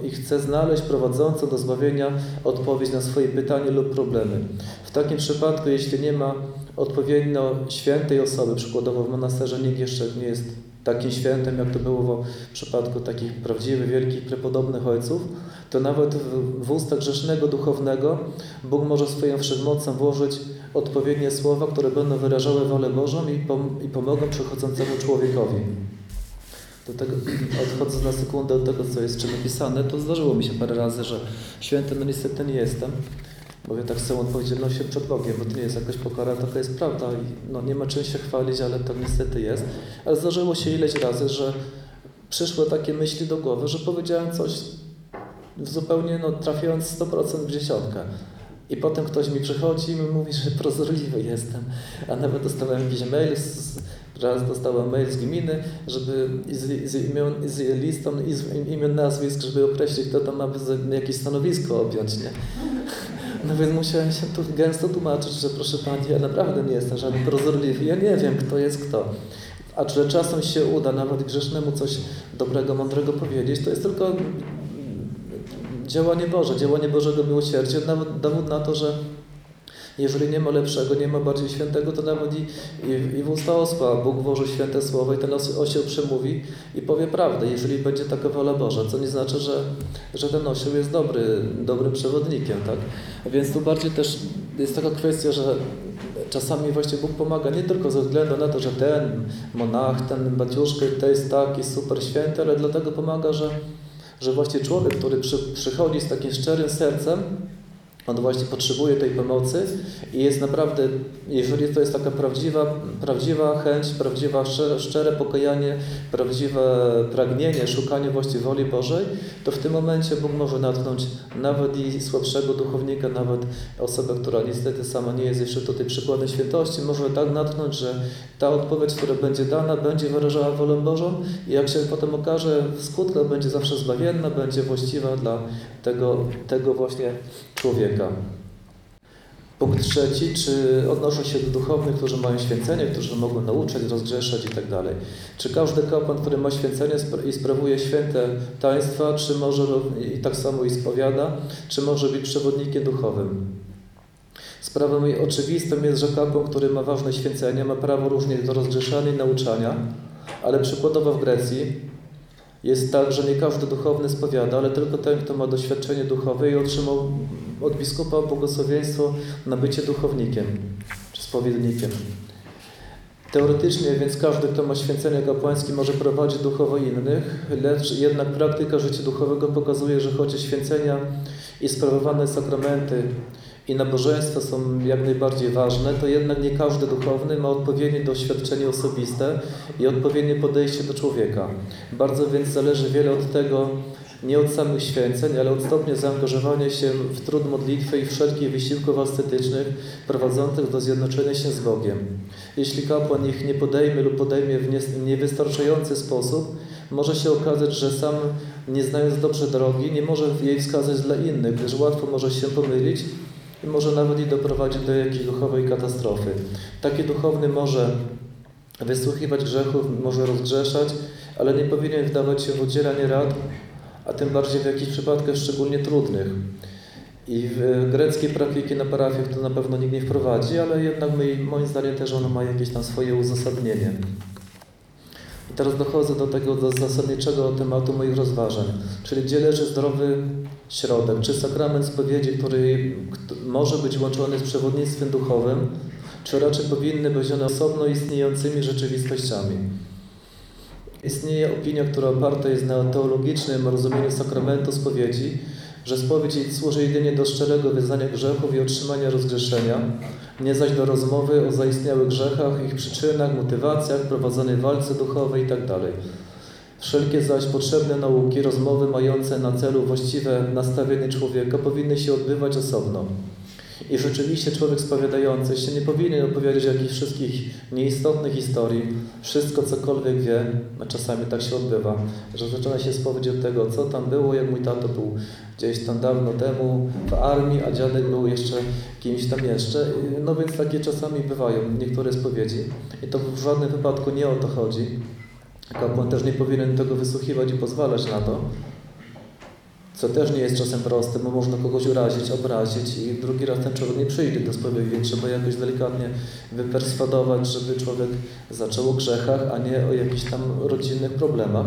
i chce znaleźć prowadzącą do zbawienia odpowiedź na swoje pytanie lub problemy. W takim przypadku, jeśli nie ma odpowiednio świętej osoby, przykładowo w monasterze nikt jeszcze nie jest takim świętym, jak to było w przypadku takich prawdziwych, wielkich, prepodobnych ojców, to nawet w, w usta grzesznego duchownego Bóg może swoją wszechmocą włożyć odpowiednie słowa, które będą wyrażały wolę Bożą i, pom i pomogą przechodzącemu człowiekowi. Do tego, [clears throat] odchodząc na sekundę od tego, co jest czy napisane, to zdarzyło mi się parę razy, że święty no niestety nie jestem, bo ja tak z całą odpowiedzialnością przed Bogiem, bo to nie jest jakaś pokora, taka jest prawda i no, nie ma czym się chwalić, ale to niestety jest. Ale zdarzyło się ileś razy, że przyszły takie myśli do głowy, że powiedziałem coś zupełnie no, trafiając 100% w dziesiątkę. I potem ktoś mi przychodzi i mówi, że prozorliwy jestem. A nawet dostałem jakiś mail, z, raz dostałem mail z gminy, żeby z, z, imion, z listą i z imion, nazwisk, żeby określić, kto tam ma jakieś stanowisko objąć, nie? No więc musiałem się tu gęsto tłumaczyć, że proszę Pani, ja naprawdę nie jestem żaden prozorliwy, ja nie wiem, kto jest kto. A że czasem się uda nawet grzesznemu coś dobrego, mądrego powiedzieć, to jest tylko działanie Boże, działanie Bożego miłosierdzia, dowód na to, że jeżeli nie ma lepszego, nie ma bardziej świętego, to nawet i, i, i w usta osła Bóg włoży święte słowo i ten osioł przemówi i powie prawdę, jeżeli będzie taka wola Boża, co nie znaczy, że, że ten osioł jest dobry, dobrym przewodnikiem, tak? Więc tu bardziej też jest taka kwestia, że czasami właśnie Bóg pomaga nie tylko ze względu na to, że ten monach, ten baciuszka, to jest taki super święty, ale dlatego pomaga, że że właśnie człowiek, który przy, przychodzi z takim szczerym sercem, on właśnie potrzebuje tej pomocy i jest naprawdę, jeżeli to jest taka prawdziwa, prawdziwa chęć, prawdziwa szczere, pokajanie, prawdziwe pragnienie, szukanie właśnie woli Bożej, to w tym momencie Bóg może natknąć nawet i słabszego duchownika, nawet osobę, która niestety sama nie jest jeszcze tutaj przykładem świętości, może tak natknąć, że ta odpowiedź, która będzie dana, będzie wyrażała wolę Bożą i jak się potem okaże, w skutku będzie zawsze zbawienna, będzie właściwa dla tego, tego właśnie człowieka. Punkt trzeci, czy odnoszą się do duchownych, którzy mają święcenie, którzy mogą nauczać, rozgrzeszać i tak. Czy każdy kapłan, który ma święcenie i sprawuje święte taństwa, czy może i tak samo i spowiada, czy może być przewodnikiem duchowym? Sprawą oczywistą jest, że kapłan, który ma ważne święcenie, ma prawo również do rozgrzeszania i nauczania, ale przykładowo w Grecji jest tak, że nie każdy duchowny spowiada, ale tylko ten, kto ma doświadczenie duchowe i otrzymał od biskupa błogosławieństwo na bycie duchownikiem czy spowiednikiem. Teoretycznie więc każdy, kto ma święcenie kapłańskie, może prowadzić duchowo innych, lecz jednak praktyka życia duchowego pokazuje, że choć święcenia i sprawowane sakramenty i nabożeństwa są jak najbardziej ważne, to jednak nie każdy duchowny ma odpowiednie doświadczenie osobiste i odpowiednie podejście do człowieka. Bardzo więc zależy wiele od tego, nie od samych święceń, ale od stopnia zaangażowania się w trud modlitwy i wszelkich wysiłków ascetycznych prowadzących do zjednoczenia się z Bogiem. Jeśli kapłan ich nie podejmie lub podejmie w niewystarczający sposób, może się okazać, że sam, nie znając dobrze drogi, nie może jej wskazać dla innych, gdyż łatwo może się pomylić i może nawet i doprowadzić do jakiejś duchowej katastrofy. Taki duchowny może wysłuchiwać grzechów, może rozgrzeszać, ale nie powinien wdawać się w udzielanie rad, a tym bardziej w jakichś przypadkach szczególnie trudnych. I w greckiej praktyki na parafiach to na pewno nikt nie wprowadzi, ale jednak my, moim zdaniem też ono ma jakieś tam swoje uzasadnienie. Teraz dochodzę do tego do zasadniczego tematu moich rozważań, czyli gdzie leży zdrowy środek, czy sakrament spowiedzi, który kt- może być łączony z przewodnictwem duchowym, czy raczej powinny być one osobno istniejącymi rzeczywistościami. Istnieje opinia, która oparta jest na teologicznym rozumieniu sakramentu spowiedzi, że spowiedź służy jedynie do szczerego wyznania grzechów i otrzymania rozgrzeszenia, nie zaś do rozmowy o zaistniałych grzechach, ich przyczynach, motywacjach, prowadzonej walce duchowej itd. Wszelkie zaś potrzebne nauki, rozmowy mające na celu właściwe nastawienie człowieka powinny się odbywać osobno. I rzeczywiście człowiek spowiadający się nie powinien opowiadać jakichś wszystkich nieistotnych historii, wszystko cokolwiek wie, a czasami tak się odbywa, że zaczyna się spowiedź od tego, co tam było, jak mój tato był gdzieś tam dawno temu w armii, a dziadek był jeszcze kimś tam jeszcze. No więc takie czasami bywają niektóre spowiedzi i to w żadnym wypadku nie o to chodzi. Kapłan też nie powinien tego wysłuchiwać i pozwalać na to, co też nie jest czasem proste, bo można kogoś urazić, obrazić i drugi raz ten człowiek nie przyjdzie do spowiedzi, więc trzeba jakoś delikatnie wyperswadować, żeby człowiek zaczął o grzechach, a nie o jakichś tam rodzinnych problemach.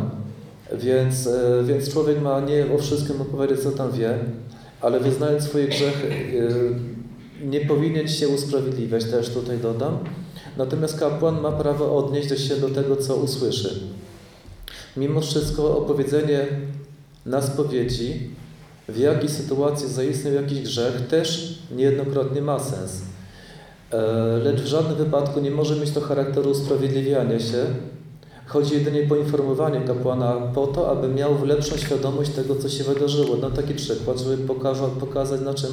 Więc, e, więc człowiek ma nie o wszystkim opowiedzieć, co tam wie, ale wyznając swoje grzechy, e, nie powinien się usprawiedliwiać, też tutaj dodam. Natomiast kapłan ma prawo odnieść się do tego, co usłyszy. Mimo wszystko opowiedzenie na spowiedzi, w jakiej sytuacji zaistniał jakiś grzech, też niejednokrotnie ma sens. E, Lecz w żadnym wypadku nie może mieć to charakteru usprawiedliwiania się. Chodzi jedynie o poinformowanie kapłana po to, aby miał lepszą świadomość tego, co się wydarzyło. No taki przykład, żeby pokaza, pokazać, na czym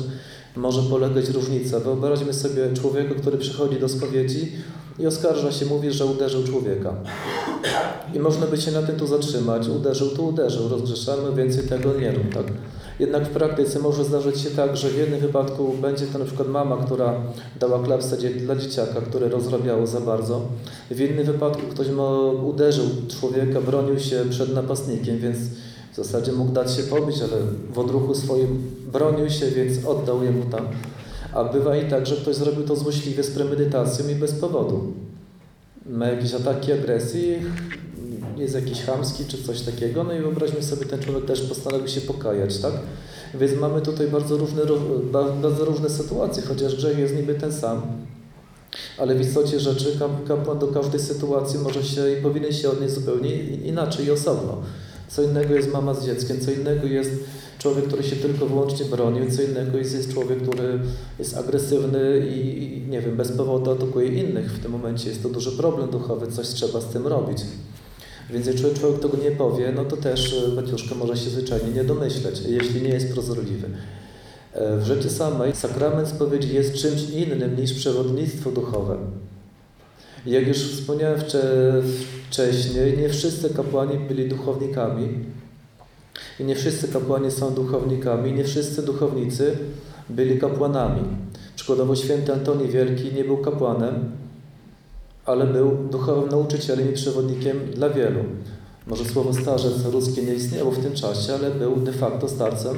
może polegać różnica. Wyobraźmy sobie człowieka, który przychodzi do spowiedzi i oskarża się, mówi, że uderzył człowieka. I można by się na tym tu zatrzymać. Uderzył, tu uderzył, rozgrzeszamy, więcej tego nie rób, tak? Jednak w praktyce może zdarzyć się tak, że w jednym wypadku będzie to na przykład mama, która dała klapsę dla dzieciaka, które rozrabiało za bardzo. W innym wypadku ktoś ma, uderzył człowieka, bronił się przed napastnikiem, więc w zasadzie mógł dać się pobić, ale w odruchu swoim bronił się, więc oddał jemu tam. A bywa i tak, że ktoś zrobił to złośliwie z premedytacją i bez powodu. Ma jakieś ataki agresji, jest jakiś chamski czy coś takiego, no i wyobraźmy sobie, ten człowiek też postanowił się pokajać, tak? Więc mamy tutaj bardzo różne, ba- bardzo różne sytuacje, chociaż grzech jest niby ten sam, ale w istocie rzeczy kap- kapłan do każdej sytuacji może się i powinien się odnieść zupełnie inaczej i osobno. Co innego jest mama z dzieckiem, co innego jest człowiek, który się tylko wyłącznie bronił, co innego jest, jest człowiek, który jest agresywny i, nie wiem, bez powodu atakuje innych. W tym momencie jest to duży problem duchowy, coś trzeba z tym robić. Więc jeżeli człowiek, tego nie powie, no to też e, Baciuszka może się zwyczajnie nie domyśleć, jeśli nie jest prozorliwy. E, W rzeczy samej sakrament spowiedzi jest czymś innym niż przewodnictwo duchowe. Jak już wspomniałem wcze- wcześniej, nie wszyscy kapłani byli duchownikami i nie wszyscy kapłani są duchownikami, nie wszyscy duchownicy byli kapłanami. Przykładowo święty Antoni Wielki nie był kapłanem, ale był duchowym nauczycielem i przewodnikiem dla wielu. Może słowo starzec ruskie nie istniało w tym czasie, ale był de facto starcem,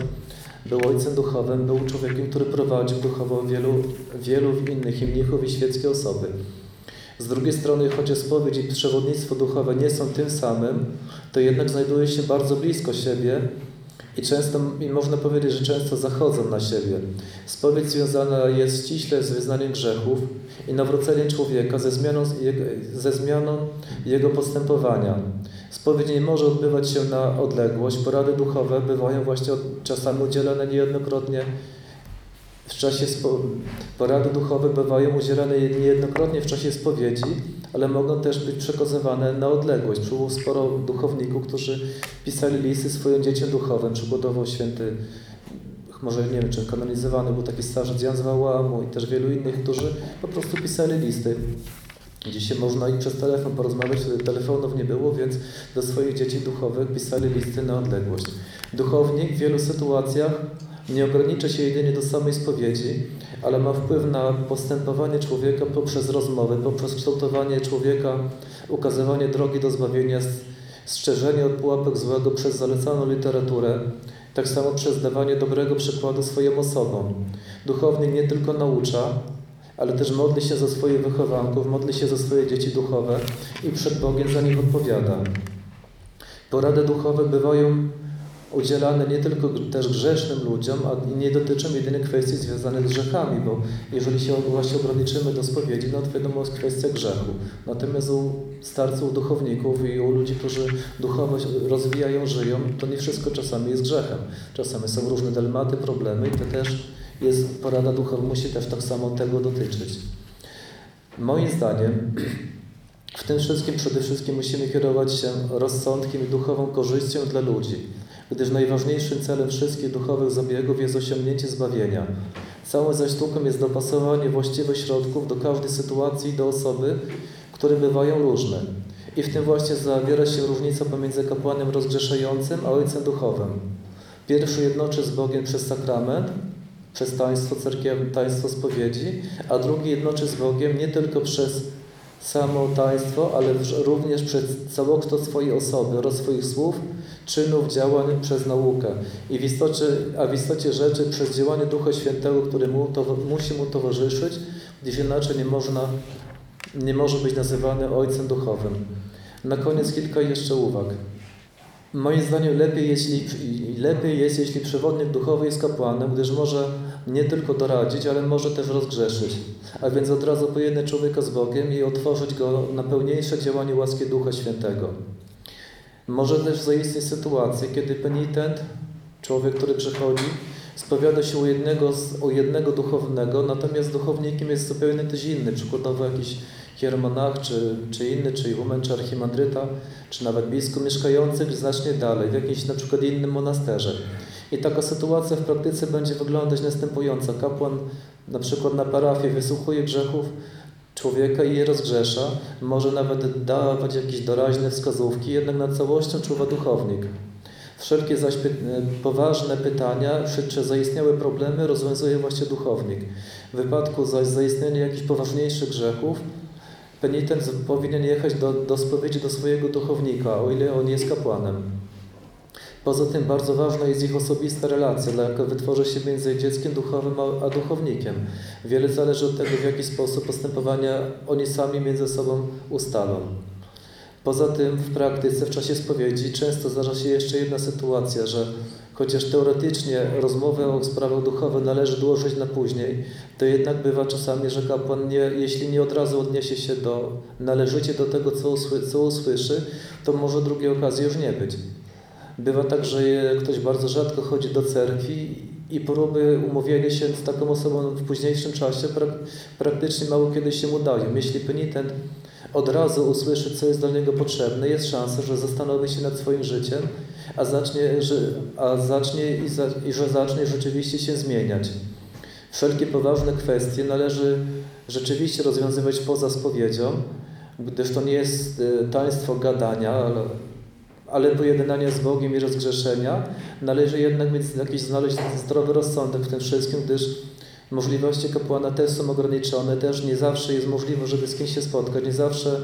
był ojcem duchowym, był człowiekiem, który prowadził duchowo wielu, wielu innych i mnichów i świeckie osoby. Z drugiej strony, chociaż spowiedź i przewodnictwo duchowe nie są tym samym, to jednak znajduje się bardzo blisko siebie i często, i można powiedzieć, że często zachodzą na siebie. Spowiedź związana jest ściśle z wyznaniem grzechów i nawróceniem człowieka ze zmianą, ze zmianą jego postępowania. Spowiedź nie może odbywać się na odległość. Porady duchowe bywają właśnie czasami udzielane niejednokrotnie W czasie porady duchowe bywają udzielane niejednokrotnie w czasie spowiedzi, ale mogą też być przekazywane na odległość. Było sporo duchowników, którzy pisali listy swoim dzieciom duchowym. Przykładowo święty, może nie wiem, czy kanonizowany był taki starzec Jan z i też wielu innych, którzy po prostu pisali listy. Dzisiaj można i przez telefon porozmawiać, telefonów nie było, więc do swoich dzieci duchowych pisali listy na odległość. Duchownik w wielu sytuacjach nie ogranicza się jedynie do samej spowiedzi, ale ma wpływ na postępowanie człowieka poprzez rozmowy, poprzez kształtowanie człowieka, ukazywanie drogi do zbawienia, strzeżenie od pułapek złego przez zalecaną literaturę, tak samo przez dawanie dobrego przykładu swoim osobom. Duchownik nie tylko naucza, ale też modli się za swoich wychowanków, modli się za swoje dzieci duchowe i przed Bogiem za nich odpowiada. Porady duchowe bywają udzielane nie tylko też grzesznym ludziom, a nie dotyczą jedynie kwestii związanych z grzechami, bo jeżeli się właśnie ograniczymy do spowiedzi, no to wiadomo jest kwestia grzechu. Natomiast u starców, duchowników i u ludzi, którzy duchowość rozwijają, żyją, to nie wszystko czasami jest grzechem. Czasami są różne dylematy, problemy i to też jest porada duchowa, musi też tak samo tego dotyczyć. Moim zdaniem w tym wszystkim przede wszystkim musimy kierować się rozsądkiem i duchową korzyścią dla ludzi gdyż najważniejszym celem wszystkich duchowych zabiegów jest osiągnięcie zbawienia. Całą zaś sztuką jest dopasowanie właściwych środków do każdej sytuacji i do osoby, które bywają różne. I w tym właśnie zawiera się różnica pomiędzy kapłanem rozgrzeszającym a ojcem duchowym. Pierwszy jednoczy z Bogiem przez sakrament, przez taństwo cerkiew, taństwo spowiedzi, a drugi jednoczy z Bogiem nie tylko przez samo taństwo, ale również przez całokształt swojej osoby oraz swoich słów, czynów, działań przez naukę. I w istocie, a w istocie rzeczy przez działanie Ducha Świętego, który mu to, musi mu towarzyszyć, gdyż inaczej nie, można, nie może być nazywany Ojcem Duchowym. Na koniec kilka jeszcze uwag. Moim zdaniem lepiej, jeśli, lepiej jest, jeśli przewodnik duchowy jest kapłanem, gdyż może nie tylko doradzić, ale może też rozgrzeszyć, a więc od razu pojednać człowieka z Bogiem i otworzyć go na pełniejsze działanie łaski Ducha Świętego. Może też zaistnieć sytuacje, kiedy penitent, człowiek, który przychodzi, spowiada się u jednego, u jednego duchownego, natomiast duchownikiem jest zupełnie ktoś inny, przykładowo jakiś hieromonach, czy, czy inny, czy ichumen, czy archimandryta, czy nawet biskup mieszkający znacznie dalej, w jakimś na przykład innym monasterze. I taka sytuacja w praktyce będzie wyglądać następująco. Kapłan na przykład na parafii wysłuchuje grzechów człowieka i je rozgrzesza, może nawet dawać jakieś doraźne wskazówki, jednak nad całością czuwa duchownik. Wszelkie zaś py poważne pytania czy zaistniałe problemy rozwiązuje właśnie duchownik. W wypadku zaś zaistnienia jakichś poważniejszych grzechów, penitent powinien jechać do, do spowiedzi do swojego duchownika, o ile on jest kapłanem. Poza tym bardzo ważna jest ich osobista relacja, jaka wytworzy się między dzieckiem duchowym a duchownikiem. Wiele zależy od tego, w jaki sposób postępowania oni sami między sobą ustalą. Poza tym w praktyce, w czasie spowiedzi często zdarza się jeszcze jedna sytuacja, że chociaż teoretycznie rozmowę o sprawach duchowych należy odłożyć na później, to jednak bywa czasami, że kapłan, nie, jeśli nie od razu odniesie się do, należycie do tego, co, usły, co usłyszy, to może drugiej okazji już nie być. Bywa tak, że ktoś bardzo rzadko chodzi do cerkwi i próby umówienia się z taką osobą w późniejszym czasie prak praktycznie mało kiedy się udają. Jeśli penitent od razu usłyszy, co jest dla niego potrzebne, jest szansa, że zastanowi się nad swoim życiem, a zacznie, że, a zacznie i, za, i że zacznie rzeczywiście się zmieniać. Wszelkie poważne kwestie należy rzeczywiście rozwiązywać poza spowiedzią, gdyż to nie jest e, taństwo gadania, ale ale pojednania z Bogiem i rozgrzeszenia, należy jednak mieć jakiś znaleźć zdrowy rozsądek w tym wszystkim, gdyż możliwości kapłana też są ograniczone, też nie zawsze jest możliwe, żeby z kimś się spotkać, nie zawsze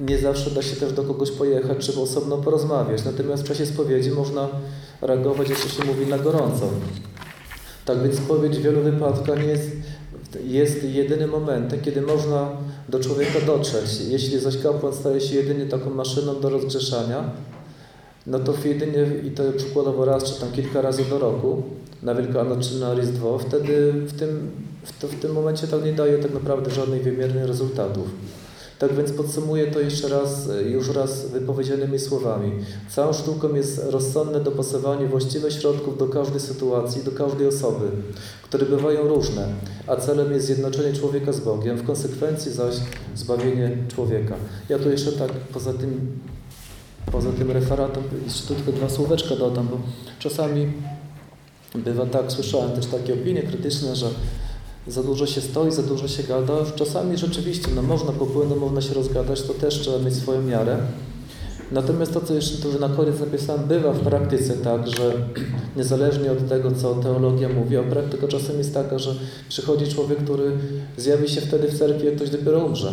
nie zawsze da się też do kogoś pojechać, czy osobno porozmawiać. Natomiast w czasie spowiedzi można reagować, jeśli się mówi, na gorąco. Tak więc spowiedź w wielu wypadkach jest, jest jedynym momentem, kiedy można do człowieka dotrzeć. Jeśli zaś kapłan staje się jedynie taką maszyną do rozgrzeszania, no to jedynie, i to przykładowo raz czy tam kilka razy do roku, na Wielkanoc czy na Rizdwo, wtedy w tym, w, to, w tym momencie to nie daje tak naprawdę żadnych wymiernych rezultatów. Tak więc podsumuję to jeszcze raz, już raz wypowiedzianymi słowami. Całą sztuką jest rozsądne dopasowanie właściwych środków do każdej sytuacji, do każdej osoby, które bywają różne, a celem jest zjednoczenie człowieka z Bogiem, w konsekwencji zaś zbawienie człowieka. Ja tu jeszcze tak poza tym, poza tym referatem jeszcze tylko dwa słóweczka dodam, bo czasami bywa tak, słyszałem też takie opinie krytyczne, że za dużo się stoi, za dużo się gada. Czasami rzeczywiście no, można popłynąć, można się rozgadać, to też trzeba mieć swoją miarę. Natomiast to, co jeszcze tu na koniec napisałem, bywa w praktyce tak, że [clears throat] niezależnie od tego, co teologia mówi, a praktyka czasem jest taka, że przychodzi człowiek, który zjawi się wtedy w cerkwi, jak ktoś dopiero umrze.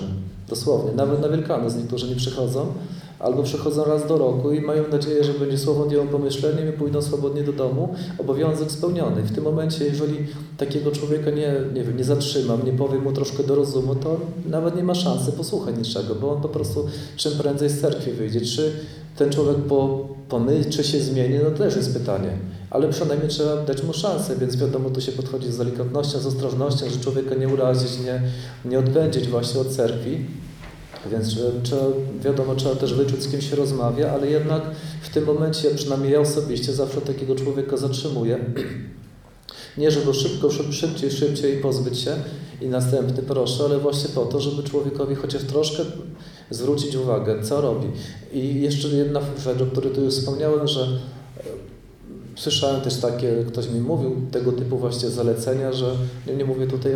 Dosłownie. Nawet na Wielkanoc niektórzy nie przychodzą, albo przychodzą raz do roku i mają nadzieję, że będzie słowo dzieło pomyśleniem i pójdą swobodnie do domu. Obowiązek spełniony. W tym momencie, jeżeli takiego człowieka nie, nie, wiem, nie zatrzymam, nie powiem mu troszkę do rozumu, to nawet nie ma szansy posłuchać niczego, bo on po prostu czym prędzej z cerkwi wyjdzie. Czy ten człowiek po, pomyśli, czy się zmieni, no to też jest pytanie. Ale przynajmniej trzeba dać mu szansę, więc wiadomo, tu się podchodzi z delikatnością, z ostrożnością, że człowieka nie urazić, nie, nie odpędzić właśnie od cerkwi. Więc trzeba, wiadomo, trzeba też wyczuć, z kim się rozmawia, ale jednak w tym momencie, przynajmniej ja osobiście, zawsze takiego człowieka zatrzymuję. Nie, żeby szybko, szybciej, szybciej pozbyć się i następny proszę, ale właśnie po to, żeby człowiekowi chociaż troszkę zwrócić uwagę, co robi. I jeszcze jedna rzecz, o której tu już wspomniałem, że Słyszałem też takie, ktoś mi mówił tego typu właśnie zalecenia, że nie, nie mówię tutaj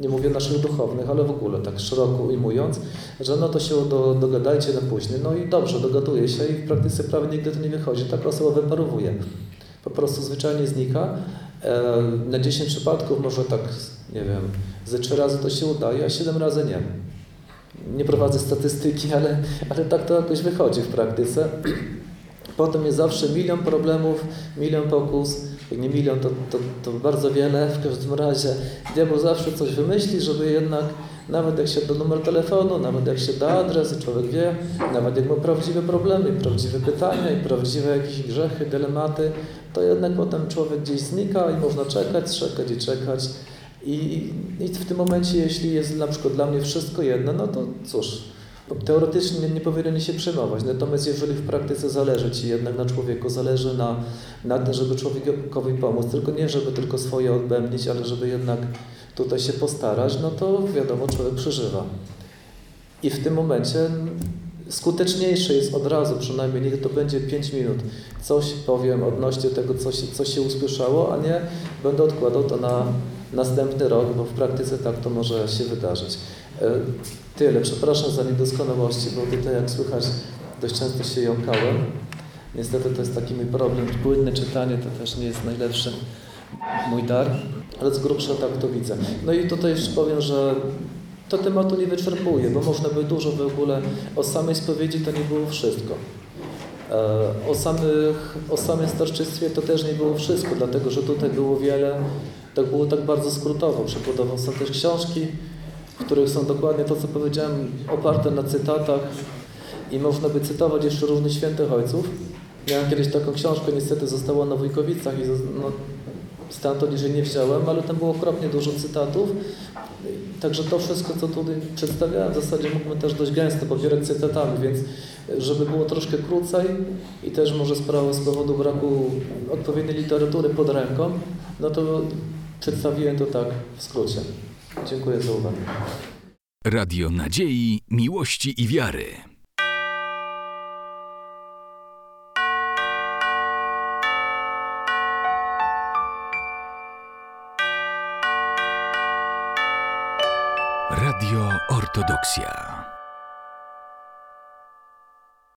nie mówię naszych duchownych, ale w ogóle tak szeroko ujmując, że no to się do, dogadajcie na później. No i dobrze, dogaduje się i w praktyce prawie nigdy to nie wychodzi. Taka osoba wyparowuje. Po prostu zwyczajnie znika. E, na 10 przypadków może tak, nie wiem, ze 3 razy to się udaje, a 7 razy nie. Nie prowadzę statystyki, ale, ale tak to jakoś wychodzi w praktyce. [clears throat] Potem jest zawsze milion problemów, milion pokus. Jak nie milion, to, to, to bardzo wiele. W każdym razie diabeł zawsze coś wymyśli, żeby jednak nawet jak się da numer telefonu, nawet jak się da adres i człowiek wie, nawet jak ma prawdziwe problemy, prawdziwe pytania i prawdziwe jakieś grzechy, dylematy, to jednak potem człowiek gdzieś znika i można czekać, czekać i czekać. I, I w tym momencie, jeśli jest na przykład dla mnie wszystko jedno, no to cóż, Teoretycznie nie powinien się przejmować, natomiast jeżeli w praktyce zależy Ci jednak na człowieku, zależy na, na tym, żeby człowiekowi pomóc, tylko nie żeby tylko swoje odbębnić, ale żeby jednak tutaj się postarać, no to wiadomo, człowiek przeżywa. I w tym momencie skuteczniejsze jest od razu, przynajmniej niech to będzie 5 minut, coś powiem odnośnie tego, co się, co się usłyszało, a nie będę odkładał to na następny rok, bo w praktyce tak to może się wydarzyć. E, tyle. Przepraszam za niedoskonałości, bo tutaj jak słychać dość często się jąkałem. Niestety to jest taki mój problem. Płynne czytanie to też nie jest najlepszy mój dar, ale z grubsza tak to widzę. No i tutaj jeszcze powiem, że to tematu nie wyczerpuje, bo można by dużo w ogóle o samej spowiedzi to nie było wszystko. E, o, samych, o samym starczyństwie to też nie było wszystko, dlatego że tutaj było wiele, tak było tak bardzo skrótowo. Przykładowo są też książki, w których są dokładnie to, co powiedziałem, oparte na cytatach i można by cytować jeszcze różnych świętych ojców. Miałem kiedyś taką książkę, niestety została na Wujkowicach i no, stamtąd jeszcze nie wziąłem, ale tam było okropnie dużo cytatów. Także to wszystko, co tutaj przedstawiałem, w zasadzie mógłbym też dość gęsto pobierać cytatami, więc żeby było troszkę krócej i też może sprawa z powodu braku odpowiedniej literatury pod ręką, no to przedstawiłem to tak w skrócie. Dziękuję za uwagę. Radio Nadziei, Miłości i Wiary. Radio Ortodoksja.